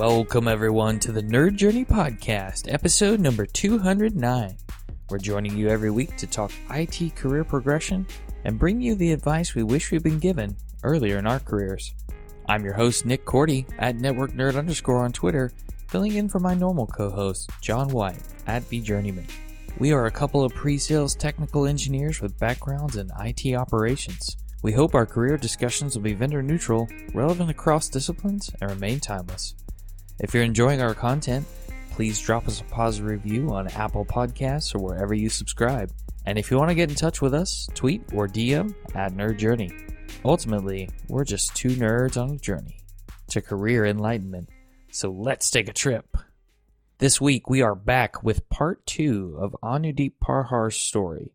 Welcome, everyone, to the Nerd Journey Podcast, episode number 209. We're joining you every week to talk IT career progression and bring you the advice we wish we'd been given earlier in our careers. I'm your host, Nick Korte, at Network Nerd underscore on Twitter, filling in for my normal co host, John White, at vJourneyman. We are a couple of pre sales technical engineers with backgrounds in IT operations. We hope our career discussions will be vendor neutral, relevant across disciplines, and remain timeless. If you're enjoying our content, please drop us a positive review on Apple Podcasts or wherever you subscribe. And if you want to get in touch with us, tweet or DM at Nerd Journey. Ultimately, we're just two nerds on a journey to career enlightenment. So let's take a trip. This week, we are back with part two of Anudeep Parhar's story.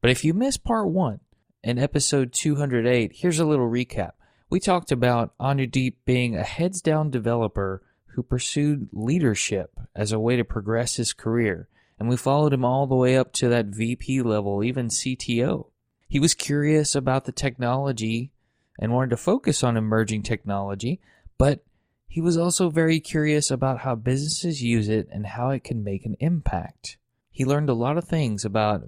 But if you missed part one in episode 208, here's a little recap. We talked about Anudeep being a heads down developer who pursued leadership as a way to progress his career, and we followed him all the way up to that VP level, even CTO. He was curious about the technology and wanted to focus on emerging technology, but he was also very curious about how businesses use it and how it can make an impact. He learned a lot of things about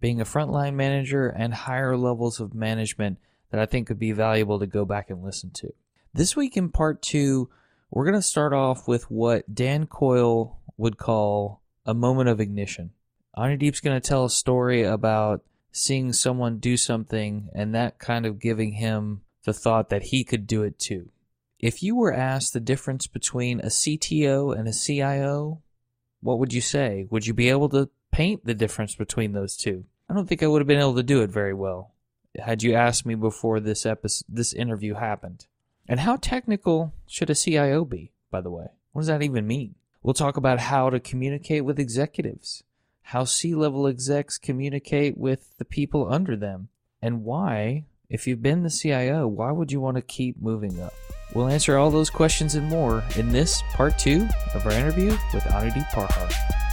being a frontline manager and higher levels of management that I think could be valuable to go back and listen to. This week in part two, we're going to start off with what Dan Coyle would call a moment of ignition. Anudeep's going to tell a story about seeing someone do something and that kind of giving him the thought that he could do it too. If you were asked the difference between a CTO and a CIO, what would you say? Would you be able to paint the difference between those two? I don't think I would have been able to do it very well had you asked me before this episode, this interview happened. And how technical should a CIO be, by the way? What does that even mean? We'll talk about how to communicate with executives, how C level execs communicate with the people under them, and why, if you've been the CIO, why would you want to keep moving up? We'll answer all those questions and more in this part two of our interview with Anudeep Parhar.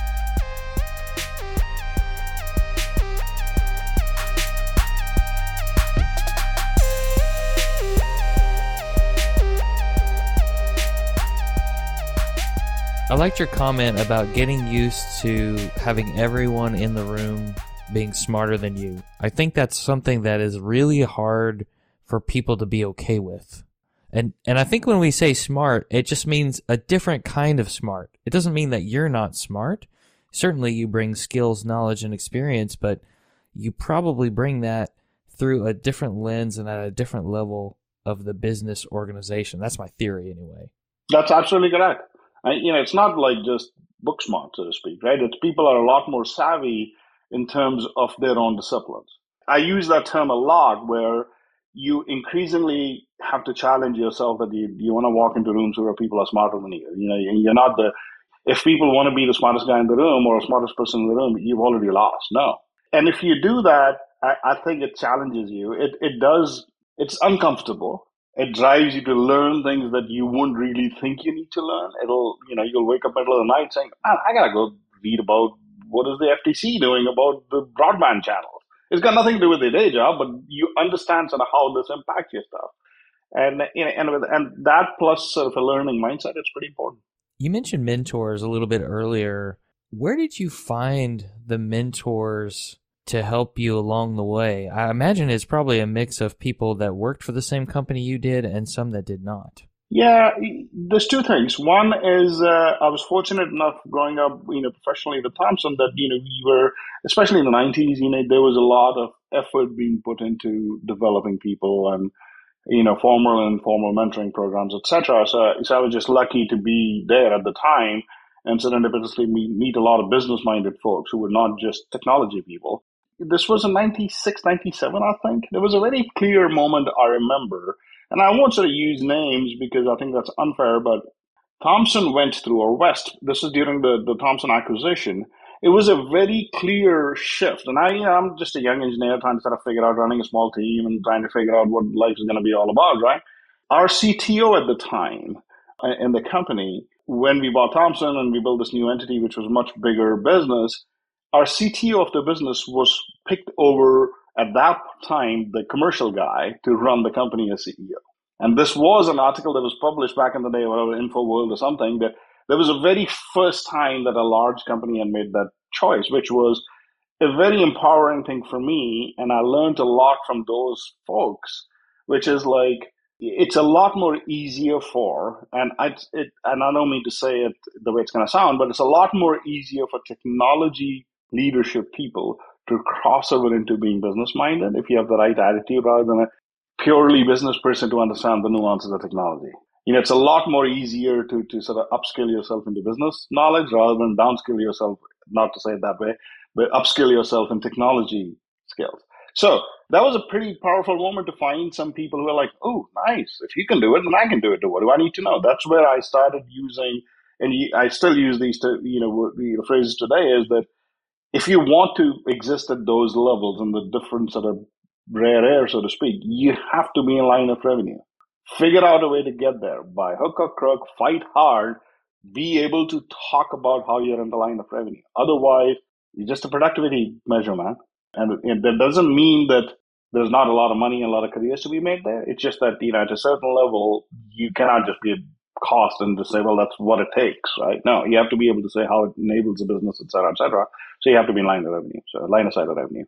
I liked your comment about getting used to having everyone in the room being smarter than you. I think that's something that is really hard for people to be okay with. And and I think when we say smart, it just means a different kind of smart. It doesn't mean that you're not smart. Certainly you bring skills, knowledge and experience, but you probably bring that through a different lens and at a different level of the business organization. That's my theory anyway. That's absolutely correct. You know, it's not like just book smart, so to speak, right? It's people are a lot more savvy in terms of their own disciplines. I use that term a lot where you increasingly have to challenge yourself that you, you want to walk into rooms where people are smarter than you. You know, you're not the, if people want to be the smartest guy in the room or the smartest person in the room, you've already lost. No. And if you do that, I, I think it challenges you. It, it does, it's uncomfortable it drives you to learn things that you wouldn't really think you need to learn. It'll, you know, you'll wake up in the middle of the night saying, I gotta go read about what is the FTC doing about the broadband channels. It's got nothing to do with your day job, but you understand sort of how this impacts your stuff. And, you know, and, with, and that plus sort of a learning mindset, it's pretty important. You mentioned mentors a little bit earlier. Where did you find the mentors to help you along the way? I imagine it's probably a mix of people that worked for the same company you did and some that did not. Yeah, there's two things. One is uh, I was fortunate enough growing up, you know, professionally with Thomson that you know we were, especially in the '90s, you know, there was a lot of effort being put into developing people and you know formal and informal mentoring programs, etc. So, so I was just lucky to be there at the time and serendipitously meet a lot of business-minded folks who were not just technology people this was in 96, 97, I think. There was a very clear moment I remember, and I won't sort of use names because I think that's unfair, but Thomson went through, or West, this is during the, the Thomson acquisition. It was a very clear shift. And I, you know, I'm just a young engineer trying to sort of figure out running a small team and trying to figure out what life is going to be all about, right? Our CTO at the time uh, in the company, when we bought Thomson and we built this new entity, which was much bigger business, our CTO of the business was picked over at that time the commercial guy to run the company as CEO. And this was an article that was published back in the day, whatever, InfoWorld or something, that there was a very first time that a large company had made that choice, which was a very empowering thing for me. And I learned a lot from those folks, which is like, it's a lot more easier for, and I, it, and I don't mean to say it the way it's going to sound, but it's a lot more easier for technology leadership people to cross over into being business minded if you have the right attitude rather than a purely business person to understand the nuances of technology. You know, it's a lot more easier to, to sort of upskill yourself into business knowledge rather than downskill yourself, not to say it that way, but upskill yourself in technology skills. So that was a pretty powerful moment to find some people who are like, oh, nice. If you can do it, then I can do it. What do I need to know? That's where I started using, and I still use these, to, you know, the phrases today is that if you want to exist at those levels and the different sort of rare air, so to speak, you have to be in line of revenue. Figure out a way to get there by hook or crook, fight hard, be able to talk about how you're in the line of revenue. Otherwise, you're just a productivity measure, man. And, and that doesn't mean that there's not a lot of money and a lot of careers to be made there. It's just that, you know, at a certain level, you cannot just be cost and just say, well, that's what it takes, right? No, you have to be able to say how it enables a business, et cetera, et cetera. So you have to be in line of revenue. So line of sight of revenue.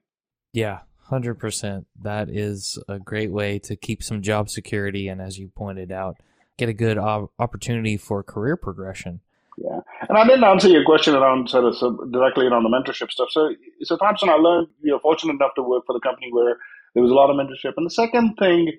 Yeah, 100%. That is a great way to keep some job security. And as you pointed out, get a good opportunity for career progression. Yeah, and I didn't answer your question around sort of so directly around the mentorship stuff. So, so Thomson, I learned you know fortunate enough to work for the company where there was a lot of mentorship. And the second thing,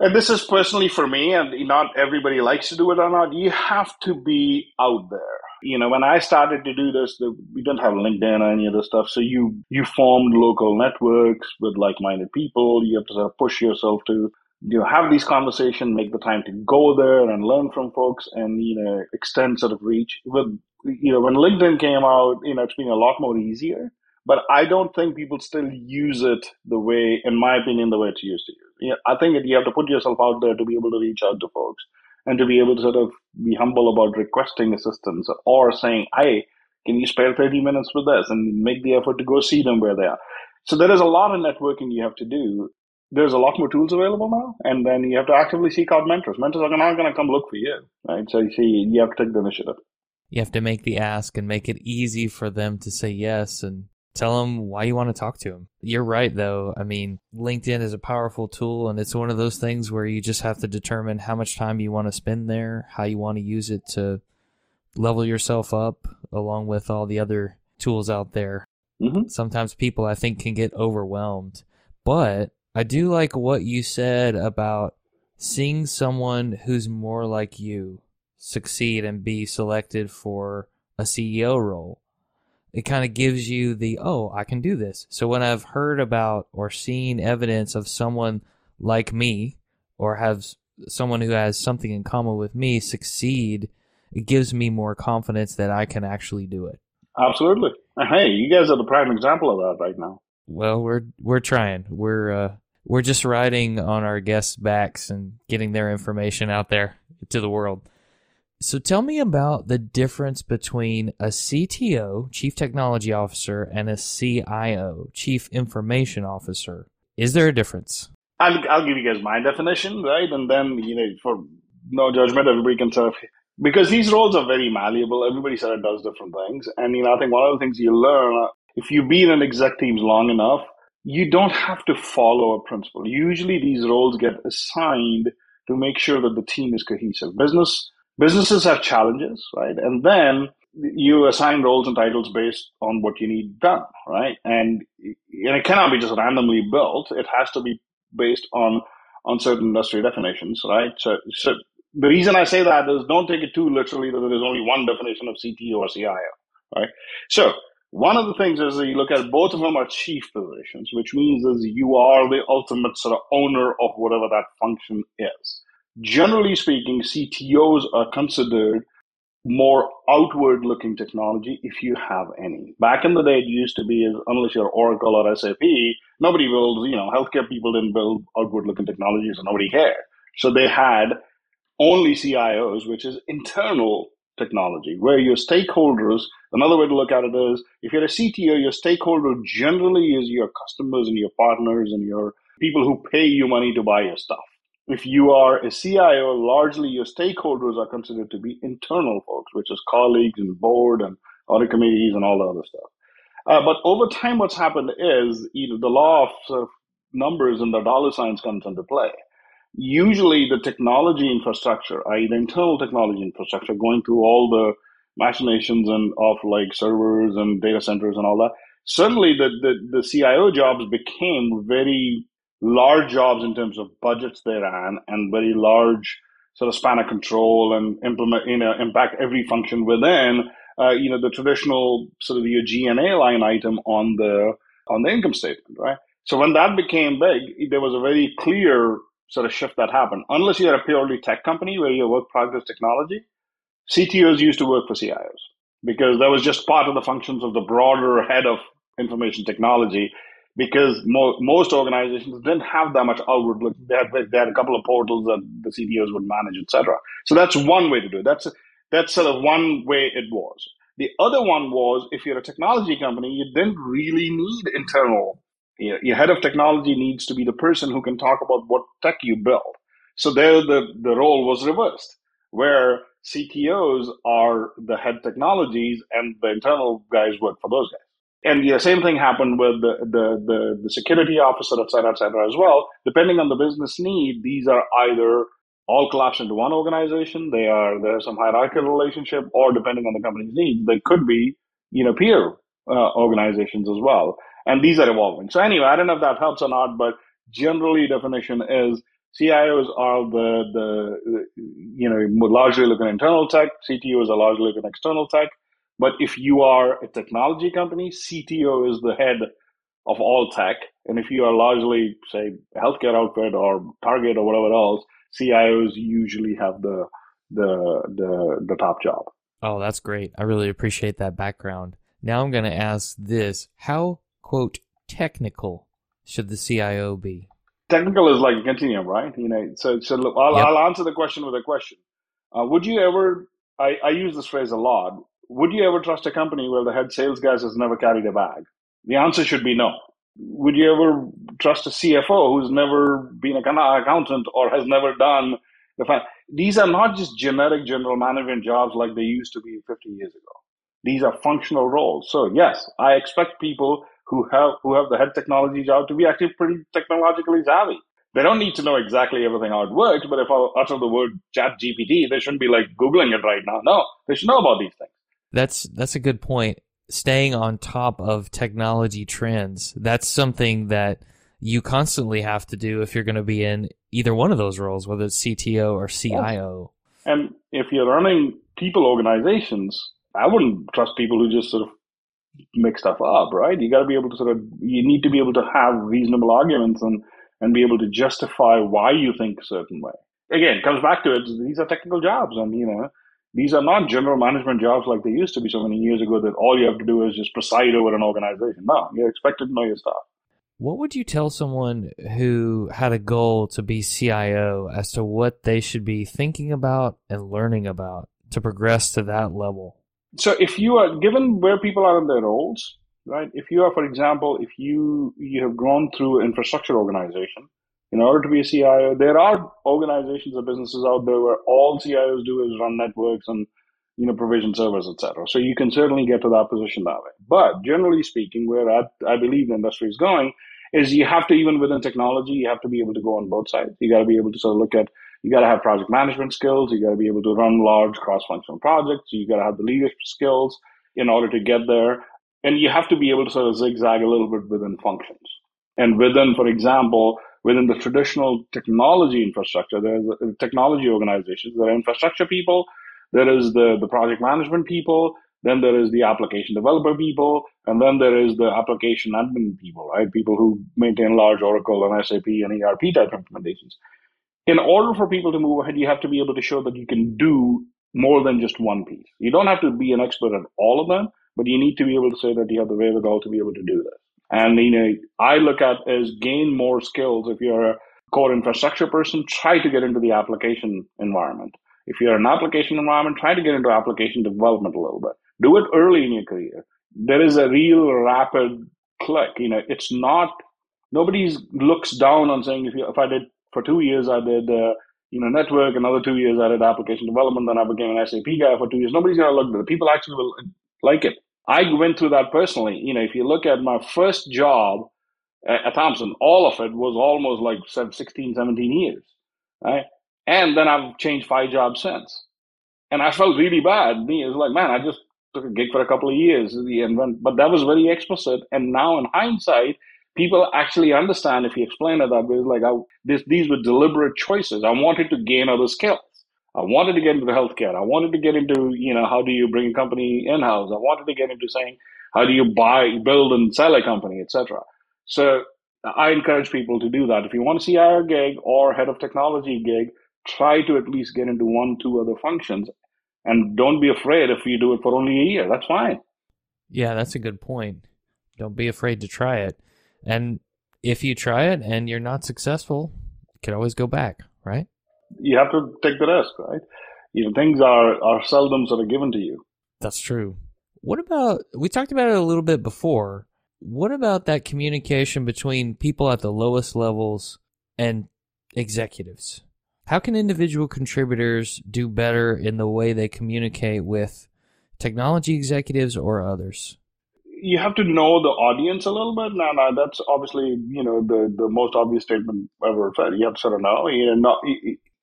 and this is personally for me, and not everybody likes to do it or not, you have to be out there. You know, when I started to do this, we didn't have LinkedIn or any of this stuff. So you you formed local networks with like-minded people. You have to sort of push yourself to you know, have these conversations, make the time to go there and learn from folks and, you know, extend sort of reach. With, you know, when LinkedIn came out, you know, it's been a lot more easier, but I don't think people still use it the way, in my opinion, the way it's used to use. You know, I think that you have to put yourself out there to be able to reach out to folks and to be able to sort of be humble about requesting assistance or saying, Hey, can you spare 30 minutes with this and make the effort to go see them where they are? So there is a lot of networking you have to do there's a lot more tools available now, and then you have to actively seek out mentors. Mentors are not going to come look for you, right? So you see, you have to take the initiative. You have to make the ask and make it easy for them to say yes and tell them why you want to talk to them. You're right, though. I mean, LinkedIn is a powerful tool, and it's one of those things where you just have to determine how much time you want to spend there, how you want to use it to level yourself up, along with all the other tools out there. Mm-hmm. Sometimes people, I think, can get overwhelmed, but I do like what you said about seeing someone who's more like you succeed and be selected for a CEO role. It kind of gives you the, oh, I can do this. So when I've heard about or seen evidence of someone like me or have someone who has something in common with me succeed, it gives me more confidence that I can actually do it. Absolutely. Hey, you guys are the prime example of that right now. Well, we're we're trying. We're uh, we're just riding on our guests' backs and getting their information out there to the world. So tell me about the difference between a CTO, Chief Technology Officer, and a CIO, Chief Information Officer. Is there a difference? I'll, I'll give you guys my definition, right? And then, you know, for no judgment, everybody can sort of, because these roles are very malleable. Everybody sort of does different things. And, you know, I think one of the things you learn, if you've been in exec teams long enough, you don't have to follow a principle. Usually these roles get assigned to make sure that the team is cohesive. Business businesses have challenges, right? And then you assign roles and titles based on what you need done, right? And, and it cannot be just randomly built. It has to be based on on certain industry definitions, right? So, so the reason I say that is don't take it too literally that there is only one definition of CTO or CIO, right? So one of the things is that you look at both of them are chief positions, which means is you are the ultimate sort of owner of whatever that function is. Generally speaking, CTOs are considered more outward looking technology if you have any. Back in the day, it used to be unless you're Oracle or SAP, nobody builds, you know, healthcare people didn't build outward looking technologies, so nobody cared. So they had only CIOs, which is internal technology, where your stakeholders, another way to look at it is if you're a CTO, your stakeholder generally is your customers and your partners and your people who pay you money to buy your stuff. If you are a CIO, largely your stakeholders are considered to be internal folks, which is colleagues and board and audit committees and all the other stuff. Uh, but over time, what's happened is you know, the law of, sort of numbers and the dollar signs comes into play. Usually, the technology infrastructure, i.e., the internal technology infrastructure, going through all the machinations and of like servers and data centers and all that. Suddenly, the, the, the CIO jobs became very large jobs in terms of budgets they ran and very large sort of span of control and implement, you know, impact every function within, uh, you know, the traditional sort of your G&A line item on the on the income statement, right? So when that became big, there was a very clear sort of shift that happened. Unless you're a purely tech company where your work product is technology, CTOs used to work for CIOs because that was just part of the functions of the broader head of information technology because mo- most organizations didn't have that much outward look. They had, they had a couple of portals that the CTOs would manage, etc. So that's one way to do it. That's that's sort of one way it was. The other one was if you're a technology company, you didn't really need internal. You know, your head of technology needs to be the person who can talk about what tech you build. So there, the the role was reversed, where CTOs are the head technologies and the internal guys work for those guys and the same thing happened with the, the, the, the, security officer, et cetera, et cetera, as well. Depending on the business need, these are either all collapsed into one organization, they are there's some hierarchical relationship, or depending on the company's needs, they could be you know peer uh, organizations as well. And these are evolving. So anyway, I don't know if that helps or not, but generally definition is CIOs are the the you know largely looking internal tech, CTOs are largely looking external tech but if you are a technology company, CTO is the head of all tech. And if you are largely, say, a healthcare outfit or Target or whatever else, CIOs usually have the the the the top job. Oh, that's great. I really appreciate that background. Now I'm going to ask this: How quote technical should the CIO be? Technical is like a continuum, right? You know, so so look, I'll, yep. I'll answer the question with a question. Uh, would you ever? I, I use this phrase a lot would you ever trust a company where the head sales guy has never carried a bag? The answer should be no. Would you ever trust a CFO who's never been an accountant or has never done the fin- These are not just generic general management jobs like they used to be 50 years ago. These are functional roles. So yes, I expect people who have who have the head technology job to be actually pretty technologically savvy. They don't need to know exactly everything how it works, but if I utter the word chat GPT, they shouldn't be like Googling it right now. No, they should know about these things. That's that's a good point. Staying on top of technology trends. That's something that you constantly have to do if you're going to be in either one of those roles, whether it's CTO or CIO. And if you're running people organizations, I wouldn't trust people who just sort of make stuff up, right? You got to be able to sort of, you need to be able to have reasonable arguments and, and be able to justify why you think a certain way. Again, comes back to it. These are technical jobs, and you know, these are not general management jobs like they used to be so many years ago that all you have to do is just preside over an organization. No, you're expected to know your stuff. What would you tell someone who had a goal to be CIO as to what they should be thinking about and learning about to progress to that level? So if you are given where people are in their roles, right? If you are, for example, if you you have grown through infrastructure organization, in order to be a CIO, there are organizations or businesses out there where all CIOs do is run networks and you know provision servers, etc. So you can certainly get to that position that way. But generally speaking, where I, I believe the industry is going is you have to even within technology, you have to be able to go on both sides. You got to be able to sort of look at you got to have project management skills. You got to be able to run large cross-functional projects. You got to have the leadership skills in order to get there, and you have to be able to sort of zigzag a little bit within functions. And within, for example, within the traditional technology infrastructure, there's uh, technology organizations, there are infrastructure people, there is the, the project management people, then there is the application developer people, and then there is the application admin people, right? People who maintain large Oracle and SAP and ERP type implementations. In order for people to move ahead, you have to be able to show that you can do more than just one piece. You don't have to be an expert at all of them, but you need to be able to say that you have the wherewithal to be able to do this. And you know, I look at as gain more skills. If you're a core infrastructure person, try to get into the application environment. If you're an application environment, try to get into application development a little bit. Do it early in your career. There is a real rapid click. You know, it's not nobody looks down on saying if you, if I did For two years, I did uh, you know network. Another two years, I did application development. Then I became an SAP guy for two years. Nobody's gonna look at it. People actually will like it. I went through that personally. You know, if you look at my first job at Thomson, all of it was almost like 16, 17 years, right? And then I've changed five jobs since. And I felt really bad. Me, it was like, man, I just took a gig for a couple of years. And when, but that was very explicit. And now in hindsight, people actually understand if you explain it that way. It's like, I, this, these were deliberate choices. I wanted to gain other skills. I wanted to get into the healthcare. I wanted to get into, you know, how do you bring a company in-house? I wanted to get into saying, how do you buy, build and sell a company, etc. So I encourage people to do that. If you want to CIO gig or head of technology gig, try to at least get into one, two other functions. And don't be afraid if you do it for only a year. That's fine. Yeah, that's a good point. Don't be afraid to try it. And if you try it and you're not successful, you can always go back, right? You have to take the risk, right? You know, things are are seldom sort of given to you. That's true. What about we talked about it a little bit before. What about that communication between people at the lowest levels and executives? How can individual contributors do better in the way they communicate with technology executives or others? You have to know the audience a little bit. Now, that's obviously you know the the most obvious statement ever said. You have to sort of know. You know, not,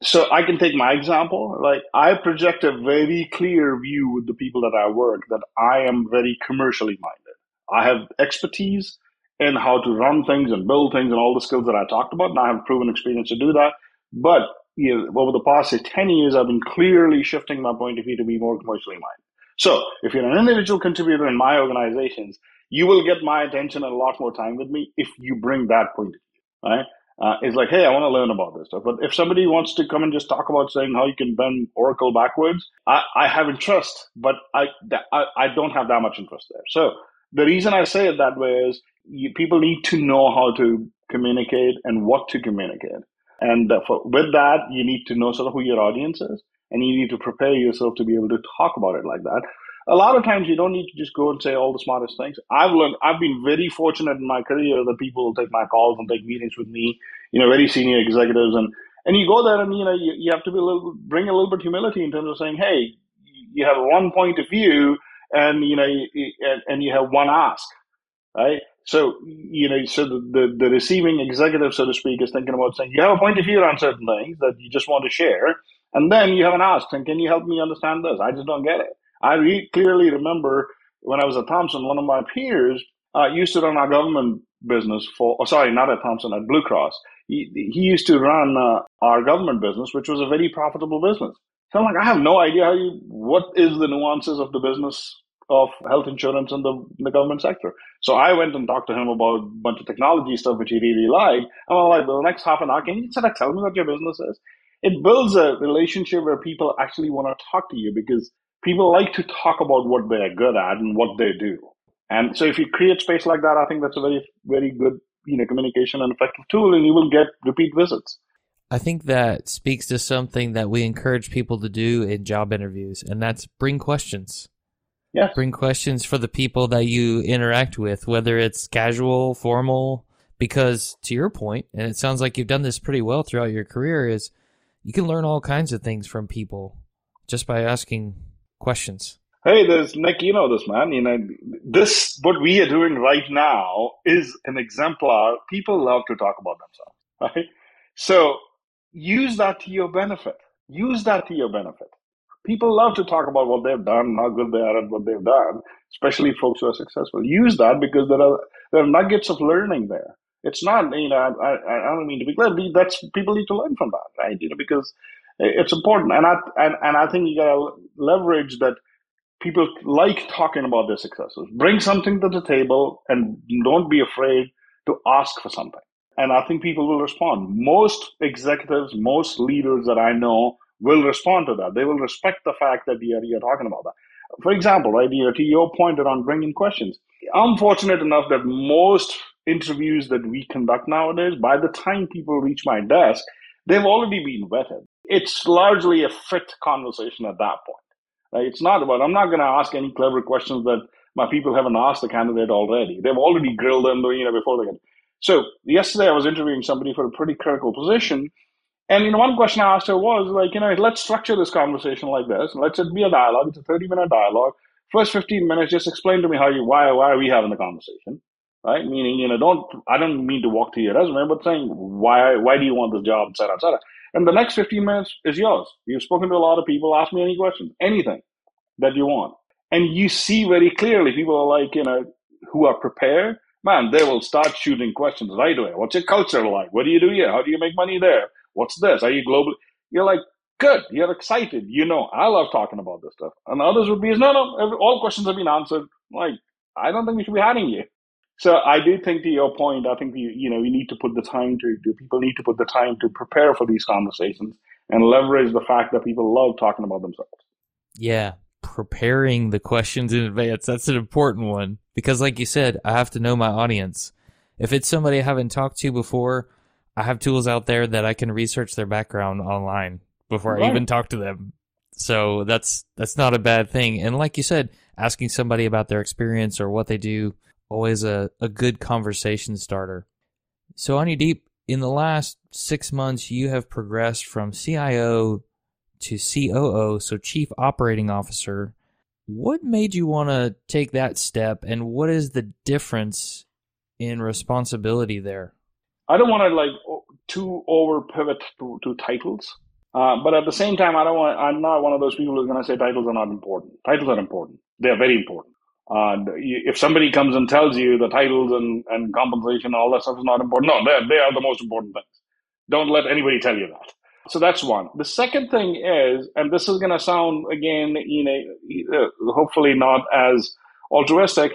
so I can take my example. Like I project a very clear view with the people that I work that I am very commercially minded. I have expertise in how to run things and build things and all the skills that I talked about, and I have proven experience to do that. But you know, over the past say, 10 years, I've been clearly shifting my point of view to be more commercially minded. So if you're an individual contributor in my organizations, you will get my attention and a lot more time with me if you bring that point of view, right? Uh, is like, hey, I want to learn about this stuff. But if somebody wants to come and just talk about saying how you can bend Oracle backwards, I, I have interest, but I, I, I don't have that much interest there. So the reason I say it that way is you, people need to know how to communicate and what to communicate. And for, with that, you need to know sort of who your audience is, and you need to prepare yourself to be able to talk about it like that a lot of times you don't need to just go and say all the smartest things. I've learned, I've been very fortunate in my career that people will take my calls and take meetings with me, you know, very senior executives. And, and you go there and, you know, you, you have to be a little, bring a little bit of humility in terms of saying, hey, you have one point of view and, you know, and, and you have one ask, right? So, you know, so the, the, the receiving executive, so to speak, is thinking about saying, you have a point of view on certain things that you just want to share. And then you have an ask, and can you help me understand this? I just don't get it. I re- clearly remember when I was at Thomson, one of my peers uh, used to run our government business for, oh, sorry, not at Thomson, at Blue Cross. He, he used to run uh, our government business, which was a very profitable business. So I'm like, I have no idea how you, what is the nuances of the business of health insurance in the, in the government sector. So I went and talked to him about a bunch of technology stuff, which he really liked. And I'm like, the next half an hour, can you sort of tell me what your business is? It builds a relationship where people actually want to talk to you because people like to talk about what they're good at and what they do. And so if you create space like that, I think that's a very, very good, you know, communication and effective tool and you will get repeat visits. I think that speaks to something that we encourage people to do in job interviews, and that's bring questions. Yeah. Bring questions for the people that you interact with, whether it's casual, formal, because to your point, and it sounds like you've done this pretty well throughout your career, is you can learn all kinds of things from people just by asking questions. Hey, there's Nick. You know this, man. You know this. What we are doing right now is an exemplar. People love to talk about themselves, right? So use that to your benefit. Use that to your benefit. People love to talk about what they've done, how good they are at what they've done, especially folks who are successful. Use that because there are there are nuggets of learning there. It's not, you know, I, I don't mean to be clear. That's people need to learn from that, right? You know, because it's important, and I and, and I think you got to leverage that. People like talking about their successes. Bring something to the table, and don't be afraid to ask for something. And I think people will respond. Most executives, most leaders that I know will respond to that. They will respect the fact that you're, you're talking about that. For example, right, you know, to your point around bringing questions, I'm fortunate enough that most interviews that we conduct nowadays, by the time people reach my desk, they've already been vetted it's largely a fit conversation at that point. It's not about, I'm not going to ask any clever questions that my people haven't asked the candidate already. They've already grilled them, you know, before they get. So yesterday I was interviewing somebody for a pretty critical position. And you know, one question I asked her was like, you know, let's structure this conversation like this. Let's it be a dialogue. It's a 30 minute dialogue. First 15 minutes, just explain to me how you why why are we having the conversation? Right? Meaning, you know, don't I don't mean to walk through your resume, but saying why why do you want this job, et cetera, et cetera. And the next 15 minutes is yours. You've spoken to a lot of people. Ask me any questions, anything that you want. And you see very clearly people are like, you know, who are prepared, man, they will start shooting questions right away. What's your culture like? What do you do here? How do you make money there? What's this? Are you global? You're like, good. You're excited. You know, I love talking about this stuff. And others would be, no, no, all questions have been answered. Like, I don't think we should be hiding you. So I do think to your point, I think you, you know, you need to put the time to do. People need to put the time to prepare for these conversations and leverage the fact that people love talking about themselves. Yeah, preparing the questions in advance. That's an important one because, like you said, I have to know my audience. If it's somebody I haven't talked to before, I have tools out there that I can research their background online before right. I even talk to them. So that's that's not a bad thing. And like you said, asking somebody about their experience or what they do always a, a good conversation starter. So Anudeep, in the last six months, you have progressed from CIO to COO, so Chief Operating Officer. What made you want to take that step, and what is the difference in responsibility there? I don't want to like too over pivot to, to titles, uh, but at the same time, I don't want. I'm not one of those people who's going to say titles are not important. Titles are important. They are very important. Uh, if somebody comes and tells you the titles and, and compensation and all that stuff is not important, no, they they are the most important things. Don't let anybody tell you that. So that's one. The second thing is, and this is going to sound again, you know, uh, hopefully not as altruistic.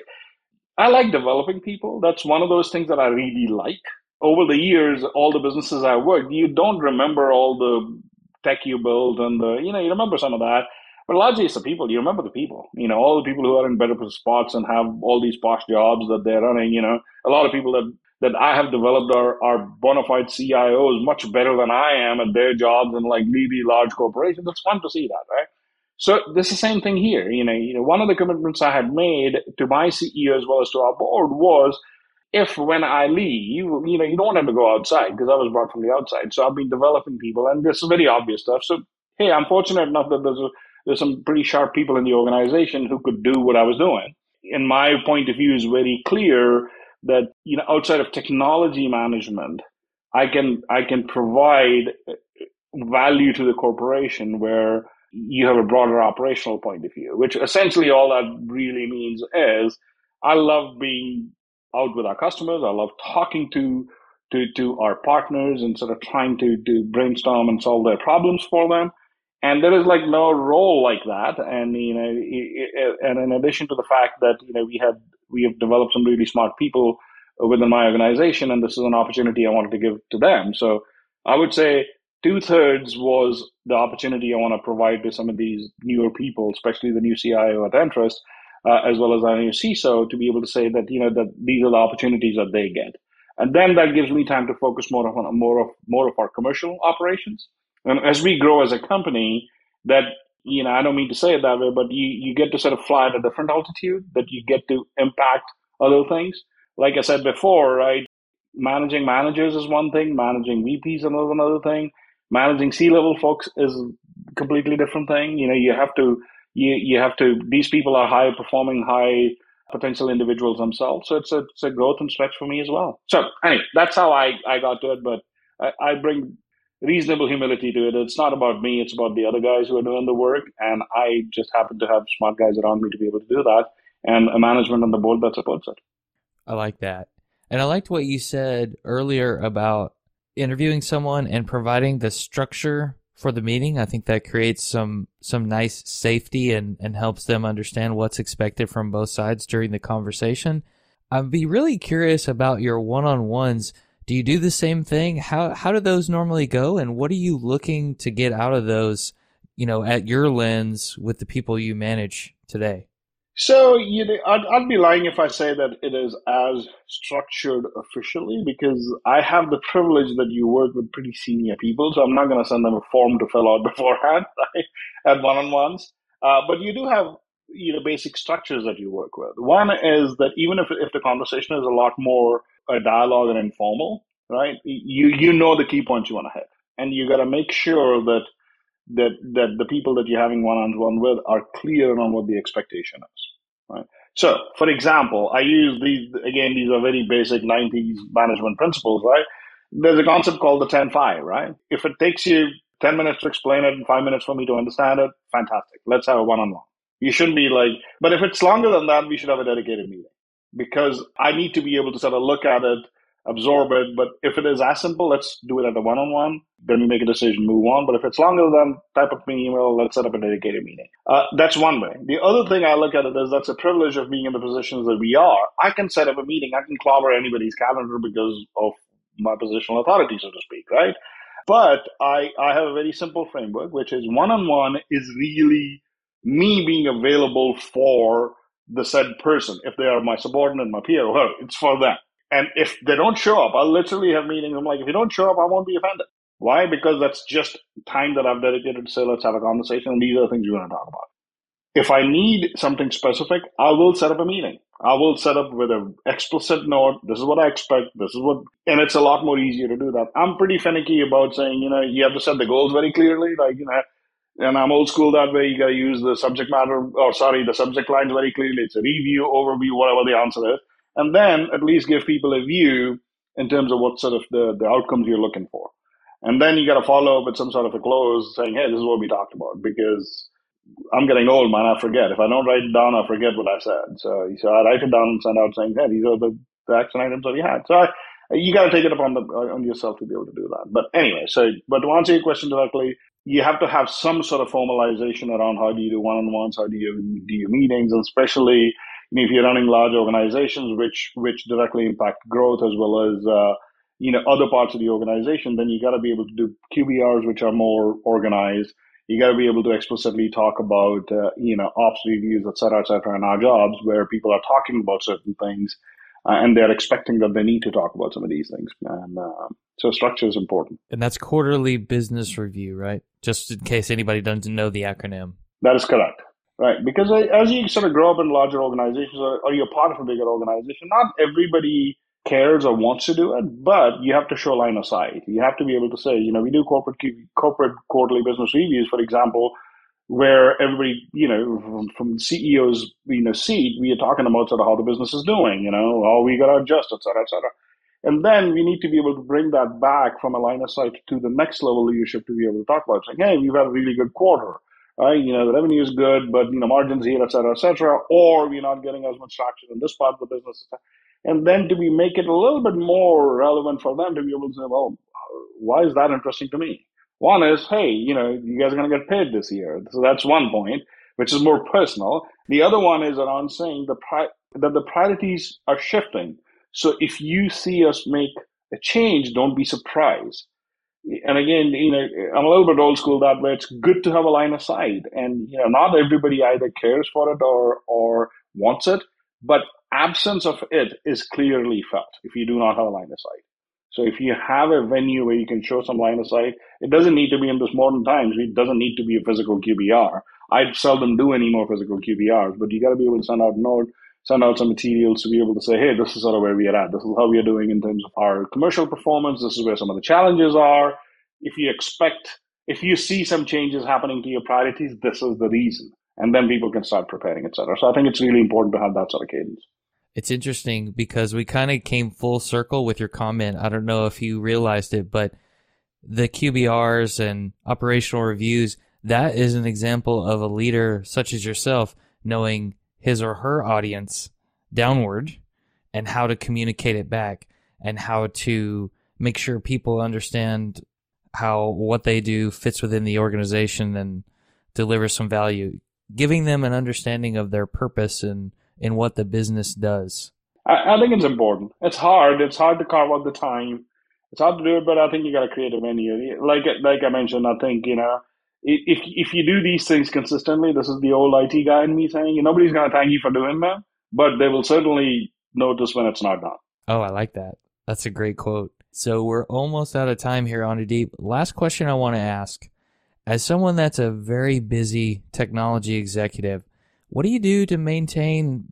I like developing people. That's one of those things that I really like. Over the years, all the businesses I worked, you don't remember all the tech you built and the, you know, you remember some of that. But largely it's the people. You remember the people. You know, all the people who are in better spots and have all these posh jobs that they're running. You know, a lot of people that that I have developed are, are bona fide CIOs much better than I am at their jobs in like really large corporations. It's fun to see that, right? So this is the same thing here. You know, you know, one of the commitments I had made to my CEO as well as to our board was if when I leave, you, you know, you don't want them to go outside because I was brought from the outside. So I've been developing people and this is very obvious stuff. So, hey, I'm fortunate enough that there's a, there's some pretty sharp people in the organization who could do what I was doing. And my point of view is very clear that you know outside of technology management i can i can provide value to the corporation where you have a broader operational point of view which essentially all that really means is i love being out with our customers i love talking to to to our partners and sort of trying to to brainstorm and solve their problems for them and there is like no role like that. And you know and in addition to the fact that you know we had we have developed some really smart people within my organization and this is an opportunity i wanted to give to them. So i would say two-thirds was the opportunity i want to provide to some of these newer people especially the new cio at Entrust, uh, as well as our new ciso to be able to say that you know that these are the opportunities that they get. And then that gives me time to focus more on more of more of our commercial operations and as we grow as a company, that you know, I don't mean to say it that way, but you, you get to sort of fly at a different altitude, that you get to impact other things. Like I said before, right? Managing managers is one thing, managing VPs is another thing. Managing C level folks is completely different thing. You know, you have to you you have to these people are high performing, high potential individuals themselves. So it's a it's a growth and stretch for me as well. So anyway, that's how I, I got to it. But I, I bring reasonable humility to it. It's not about me, it's about the other guys who are doing the work. And I just happen to have smart guys around me to be able to do that and a management on the board that supports it. I like that. And I liked what you said earlier about interviewing someone and providing the structure for the meeting. I think that creates some some nice safety and, and helps them understand what's expected from both sides during the conversation. I'd be really curious about your one on ones do you do the same thing? How how do those normally go, and what are you looking to get out of those? You know, at your lens with the people you manage today. So you know, I'd, I'd be lying if I say that it is as structured officially because I have the privilege that you work with pretty senior people, so I'm not going to send them a form to fill out beforehand right, at one-on-ones. Uh, but you do have you know basic structures that you work with. One is that even if if the conversation is a lot more a dialogue and informal, right? You you know the key points you want to hit, and you got to make sure that that that the people that you're having one on one with are clear on what the expectation is, right? So, for example, I use these again. These are very basic '90s management principles, right? There's a concept called the 10-5, right? If it takes you 10 minutes to explain it and five minutes for me to understand it, fantastic. Let's have a one on one. You shouldn't be like, but if it's longer than that, we should have a dedicated meeting because I need to be able to sort of look at it, absorb it. But if it is as simple, let's do it at a one on one. Then we make a decision, move on. But if it's longer than type up me email, let's set up a dedicated meeting. Uh, that's one way. The other thing I look at it is that's a privilege of being in the positions that we are. I can set up a meeting. I can clobber anybody's calendar because of my positional authority, so to speak, right? But I, I have a very simple framework, which is one on one is really me being available for the said person. If they are my subordinate, my peer, or it's for them. And if they don't show up, I'll literally have meetings. I'm like, if you don't show up, I won't be offended. Why? Because that's just time that I've dedicated to say, let's have a conversation. And these are the things we want to talk about. If I need something specific, I will set up a meeting. I will set up with an explicit note. This is what I expect. This is what, and it's a lot more easier to do that. I'm pretty finicky about saying, you know, you have to set the goals very clearly. Like, you know, and I'm old school that way. You got to use the subject matter, or sorry, the subject lines very clearly. It's a review, overview, whatever the answer is. And then at least give people a view in terms of what sort of the, the outcomes you're looking for. And then you got to follow up with some sort of a close saying, hey, this is what we talked about because I'm getting old, man. I forget. If I don't write it down, I forget what I said. So, so I write it down and send out saying, "Hey, these are the, the action items that we had." So I, you got to take it upon the on yourself to be able to do that. But anyway, so but to answer your question directly, you have to have some sort of formalization around how do you do one-on-ones, how do you do your meetings, and especially if you're running large organizations, which which directly impact growth as well as uh, you know other parts of the organization, then you got to be able to do QBRs, which are more organized. You got to be able to explicitly talk about uh, you know ops reviews et cetera et cetera in our jobs where people are talking about certain things and they're expecting that they need to talk about some of these things. And uh, so structure is important. And that's quarterly business review right? Just in case anybody doesn't know the acronym. That is correct. Right. Because uh, as you sort of grow up in larger organizations or, or you're part of a bigger organization not everybody cares or wants to do it, but you have to show line of sight. You have to be able to say, you know, we do corporate corporate quarterly business reviews, for example, where everybody, you know, from, from CEO's you know seat, we are talking about sort of how the business is doing, you know, how we got to adjust, et cetera, et cetera. And then we need to be able to bring that back from a line of sight to the next level leadership to be able to talk about saying, hey, we've had a really good quarter. Right? You know, the revenue is good, but you know, margins here, et cetera, et cetera, or we're not getting as much traction in this part of the business and then to be make it a little bit more relevant for them to be able to say, well, why is that interesting to me? One is, hey, you know, you guys are going to get paid this year, so that's one point, which is more personal. The other one is around saying the pri- that the priorities are shifting. So if you see us make a change, don't be surprised. And again, you know, I'm a little bit old school that way. It's good to have a line of sight, and you know, not everybody either cares for it or or wants it, but absence of it is clearly felt if you do not have a line of sight. So if you have a venue where you can show some line of sight, it doesn't need to be in this modern times. It doesn't need to be a physical QBR. I seldom do any more physical QBRs, but you got to be able to send out note, send out some materials to be able to say, hey, this is sort of where we are at. This is how we are doing in terms of our commercial performance. This is where some of the challenges are. If you expect, if you see some changes happening to your priorities, this is the reason. And then people can start preparing, etc. So I think it's really important to have that sort of cadence. It's interesting because we kind of came full circle with your comment. I don't know if you realized it, but the QBRs and operational reviews, that is an example of a leader such as yourself knowing his or her audience downward and how to communicate it back and how to make sure people understand how what they do fits within the organization and delivers some value, giving them an understanding of their purpose and in what the business does? I, I, think it's important. It's hard. It's hard to carve out the time. It's hard to do it, but I think you got to create a venue. Like like I mentioned, I think you know if if you do these things consistently, this is the old IT guy in me saying, nobody's going to thank you for doing that, but they will certainly notice when it's not done. Oh, I like that. That's a great quote. So we're almost out of time here Anudeep. Last question I want to ask. As someone that's a very busy technology executive, What do you do to maintain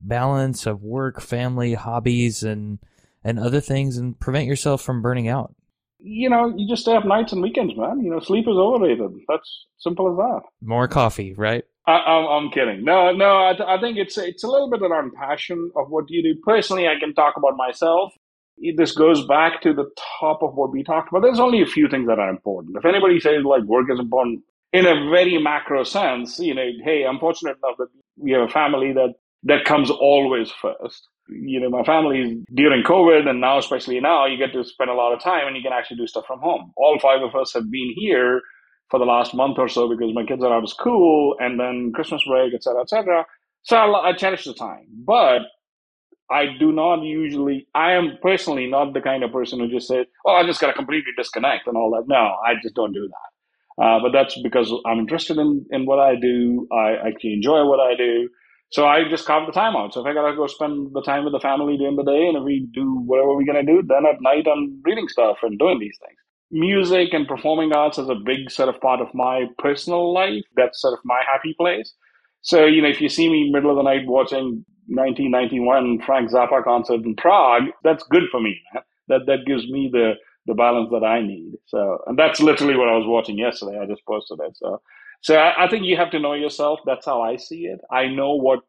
balance of work, family, hobbies, and and other things, and prevent yourself from burning out? You know, you just stay up nights and weekends, man. You know, sleep is overrated. That's simple as that. More coffee, right? I, am kidding. No, no. I, I, think it's it's a little bit around passion of what you do. Personally, I can talk about myself. This goes back to the top of what we talked about. There's only a few things that are important. If anybody says like work is important in a very macro sense, you know, hey, I'm fortunate enough that we have a family that that comes always first. You know, my family during COVID and now, especially now, you get to spend a lot of time and you can actually do stuff from home. All five of us have been here for the last month or so because my kids are out of school and then Christmas break, et cetera, et cetera. So I, I cherish the time. But I do not usually, I am personally not the kind of person who just says, oh, I just got to completely disconnect and all that. No, I just don't do that. Uh, but that's because I'm interested in, in what I do. I actually enjoy what I do. So I just carve the time out. So if I gotta go spend the time with the family during the day, and if we do whatever we're gonna do, then at night I'm reading stuff and doing these things music and performing arts is a big sort of part of my personal life. That's sort of my happy place. So, you know, if you see me middle of the night watching 1991 Frank Zappa concert in Prague, that's good for me. That, that gives me the, the balance that I need. So, and that's literally what I was watching yesterday. I just posted it. So, so I, I think you have to know yourself. That's how I see it. I know what,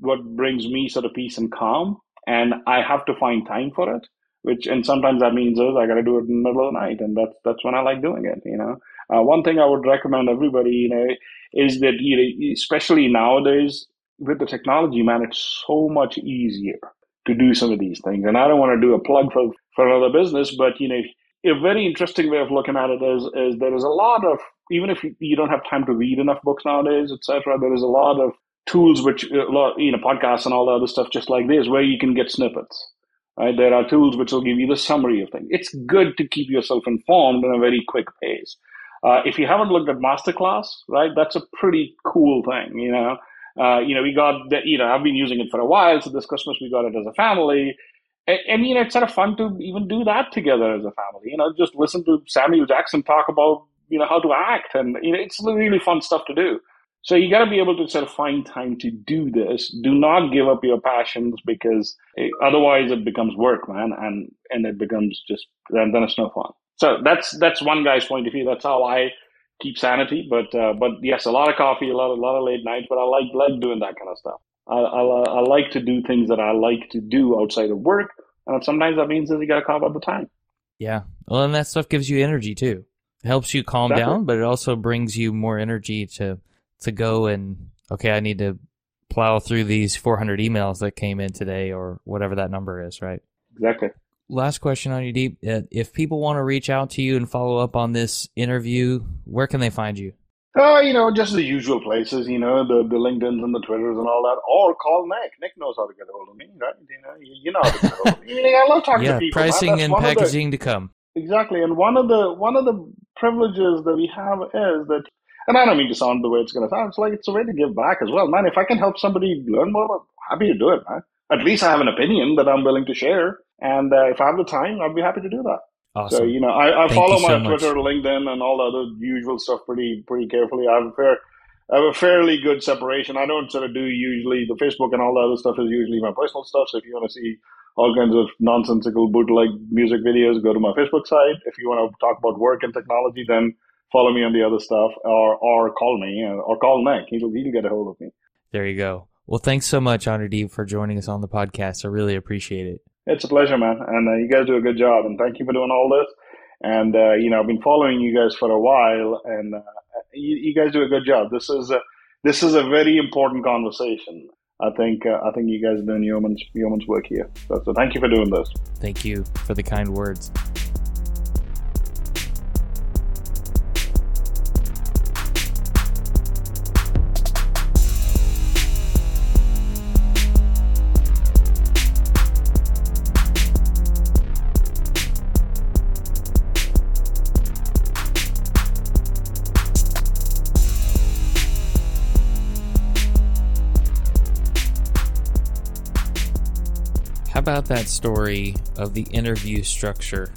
what brings me sort of peace and calm and I have to find time for it which and sometimes that means is I got to do it in the middle of the night, and that's that's when I like doing it. You know, uh, one thing I would recommend everybody, you know, is that you know, especially nowadays with the technology, man, it's so much easier to do some of these things. And I don't want to do a plug for for another business, but you know, a very interesting way of looking at it is is there is a lot of even if you don't have time to read enough books nowadays, etc. There is a lot of tools which you know podcasts and all the other stuff just like this where you can get snippets Right? There are tools which will give you the summary of things. It's good to keep yourself informed in a very quick pace. Uh, if you haven't looked at Masterclass, right, that's a pretty cool thing. You know, uh, you know, we got that. You know, I've been using it for a while. So this Christmas we got it as a family, I, know, it's sort of fun to even do that together as a family. You know, just listen to Samuel Jackson talk about you know how to act, and you know, it's really fun stuff to do. So you got to be able to sort of find time to do this. Do not give up your passions because it, otherwise it becomes work, man, and and it becomes just then then it's no fun. So that's that's one guy's point of view. That's how I keep sanity. But uh, but yes, a lot of coffee, a lot a lot of late nights. But I like like doing that kind of stuff. I, I, I like to do things that I like to do outside of work, and sometimes that means that you got to carve out the time. Yeah, well, and that stuff gives you energy too. It helps you calm exactly. down, but it also brings you more energy to to go and okay, I need to plow through these 400 emails that came in today or whatever that number is, right? Exactly. Last question Anudeep. Uh, if people want to reach out to you and follow up on this interview, where can they find you? Uh, you know, just the usual places, you know, the, the LinkedIn's and the Twitters and all that, or call Nick. Nick knows how to get a hold of me, right? You know, you, you know how to get hold of me. I love talking yeah, to people. pricing and packaging the, to come. Exactly, and one of the one of the privileges that we have is that and I don't mean to sound the way it's going to sound. It's like it's a way to give back as well, man. If I can help somebody learn more, I'm happy to do it, man. At least I have an opinion that I'm willing to share, and uh, if I have the time, I'd be happy to do that. Awesome. So you know, I, I follow my so Twitter, LinkedIn, and all the other usual stuff pretty pretty carefully. I have a fair, I have a fairly good separation. I don't sort of do usually the Facebook and all the other stuff is usually my personal stuff. So if you want to see all kinds of nonsensical bootleg music videos, go to my Facebook site. If you want to talk about work and technology, then follow me on the other stuff or or call me or call Nick. He'll he'll get a hold of me. There you go. Well, thanks so much, Anudeep, for joining us on the podcast. I really appreciate it. It's a pleasure, man, and uh, you guys do a good job. And thank you for doing all this. And uh, you know, I've been following you guys for a while, and uh, you, you, guys do a good job. This is a this is a very important conversation. I think uh, I think you guys are doing yeoman's yeoman's work here. So, so thank you for doing this. Thank you for the kind words. About that story of the interview structure?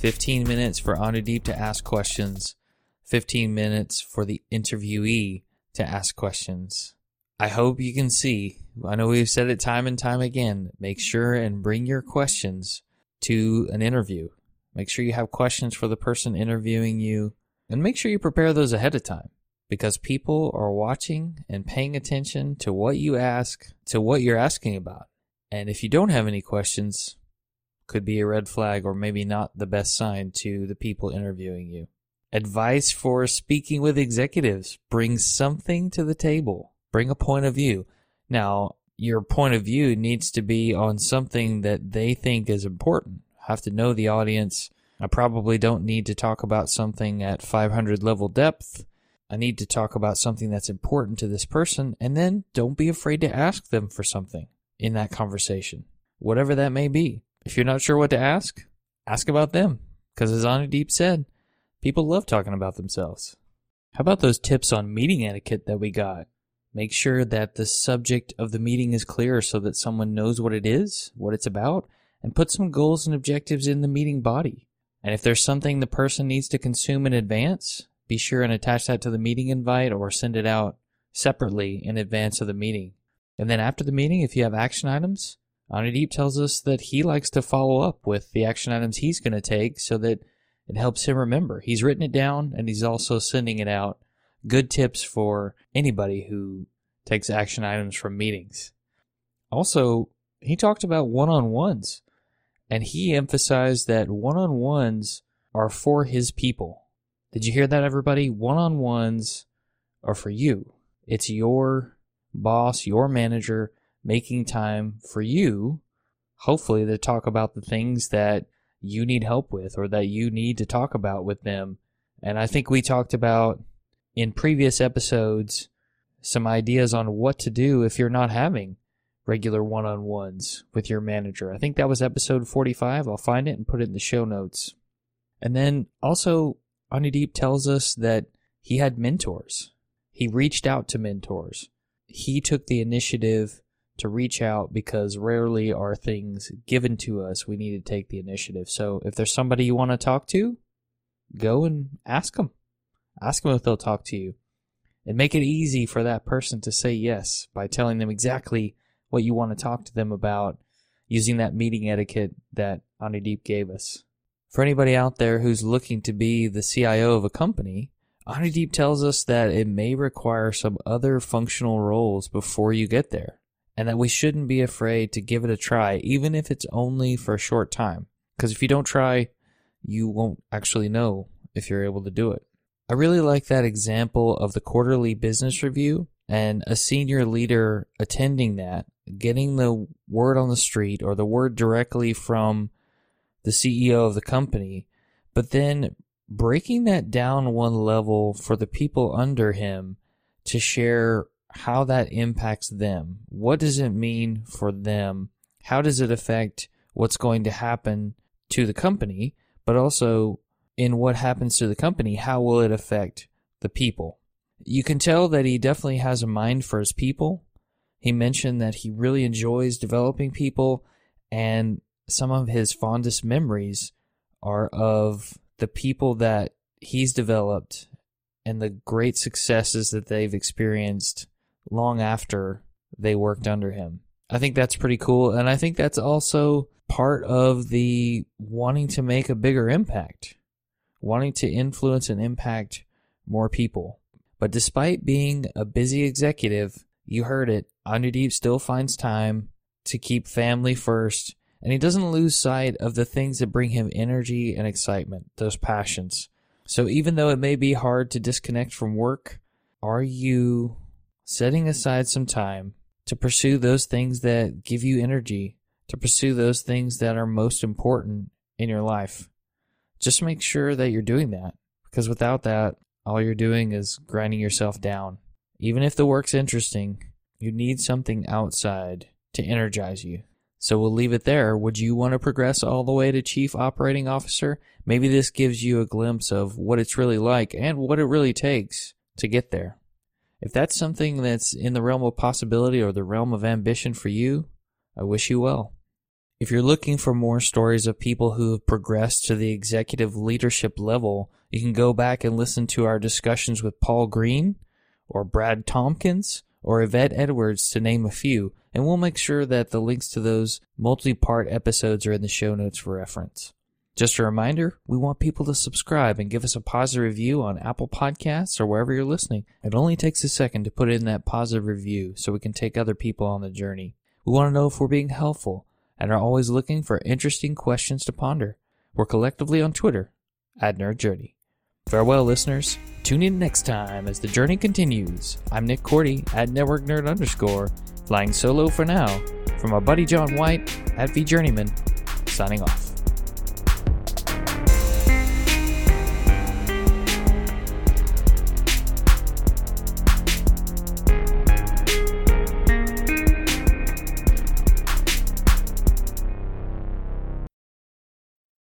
15 minutes for Anudeep to ask questions, 15 minutes for the interviewee to ask questions. I hope you can see. I know we've said it time and time again. Make sure and bring your questions to an interview. Make sure you have questions for the person interviewing you and make sure you prepare those ahead of time because people are watching and paying attention to what you ask, to what you're asking about. And if you don't have any questions, could be a red flag or maybe not the best sign to the people interviewing you. Advice for speaking with executives. Bring something to the table. Bring a point of view. Now, your point of view needs to be on something that they think is important. Have to know the audience. I probably don't need to talk about something at 500 level depth. I need to talk about something that's important to this person, and then don't be afraid to ask them for something in that conversation, whatever that may be. If you're not sure what to ask, ask about them. Because as Anudeep said, people love talking about themselves. How about those tips on meeting etiquette that we got? Make sure that the subject of the meeting is clear so that someone knows what it is, what it's about, and put some goals and objectives in the meeting body. And if there's something the person needs to consume in advance, be sure and attach that to the meeting invite or send it out separately in advance of the meeting. And then after the meeting, if you have action items, Anudeep tells us that he likes to follow up with the action items he's going to take so that it helps him remember. He's written it down and he's also sending it out. Good tips for anybody who takes action items from meetings. Also, he talked about one on ones and he emphasized that one on ones are for his people. Did you hear that, everybody? One on ones are for you. It's your boss, your manager making time for you, hopefully, to talk about the things that you need help with or that you need to talk about with them. And I think we talked about in previous episodes some ideas on what to do if you're not having regular one on ones with your manager. I think that was episode 45. I'll find it and put it in the show notes. And then also, Anudeep tells us that he had mentors. He reached out to mentors. He took the initiative to reach out because rarely are things given to us. We need to take the initiative. So if there's somebody you want to talk to, go and ask them. Ask them if they'll talk to you. And make it easy for that person to say yes by telling them exactly what you want to talk to them about using that meeting etiquette that Anudeep gave us. For anybody out there who's looking to be the CIO of a company, Anudeep tells us that it may require some other functional roles before you get there and that we shouldn't be afraid to give it a try, even if it's only for a short time. Because if you don't try, you won't actually know if you're able to do it. I really like that example of the quarterly business review and a senior leader attending that, getting the word on the street or the word directly from the CEO of the company, but then breaking that down one level for the people under him to share how that impacts them. What does it mean for them? How does it affect what's going to happen to the company? But also, in what happens to the company, how will it affect the people? You can tell that he definitely has a mind for his people. He mentioned that he really enjoys developing people, and some of his fondest memories are of the people that he's developed and the great successes that they've experienced long after they worked under him. I think that's pretty cool. And I think that's also part of the wanting to make a bigger impact, wanting to influence and impact more people. But despite being a busy executive, you heard it, Anudeep still finds time to keep family first, and he doesn't lose sight of the things that bring him energy and excitement, those passions. So even though it may be hard to disconnect from work, are you setting aside some time to pursue those things that give you energy, to pursue those things that are most important in your life. Just make sure that you're doing that because without that, all you're doing is grinding yourself down. Even if the work's interesting, you need something outside to energize you. So we'll leave it there. Would you want to progress all the way to Chief Operating Officer? Maybe this gives you a glimpse of what it's really like and what it really takes to get there. If that's something that's in the realm of possibility or the realm of ambition for you, I wish you well. If you're looking for more stories of people who have progressed to the executive leadership level, you can go back and listen to our discussions with Paul Green or Brad Tompkins or Yvette Edwards, to name a few, and we'll make sure that the links to those multi part episodes are in the show notes for reference. Just a reminder, we want people to subscribe and give us a positive review on Apple Podcasts or wherever you're listening. It only takes a second to put in that positive review so we can take other people on the journey. We want to know if we're being helpful and are always looking for interesting questions to ponder. We're collectively on Twitter at Nerd Journey. Farewell, listeners. Tune in next time as the journey continues. I'm Nick Korte at Network Nerd underscore, flying solo for now, from our buddy John White at vJourneyman, signing off.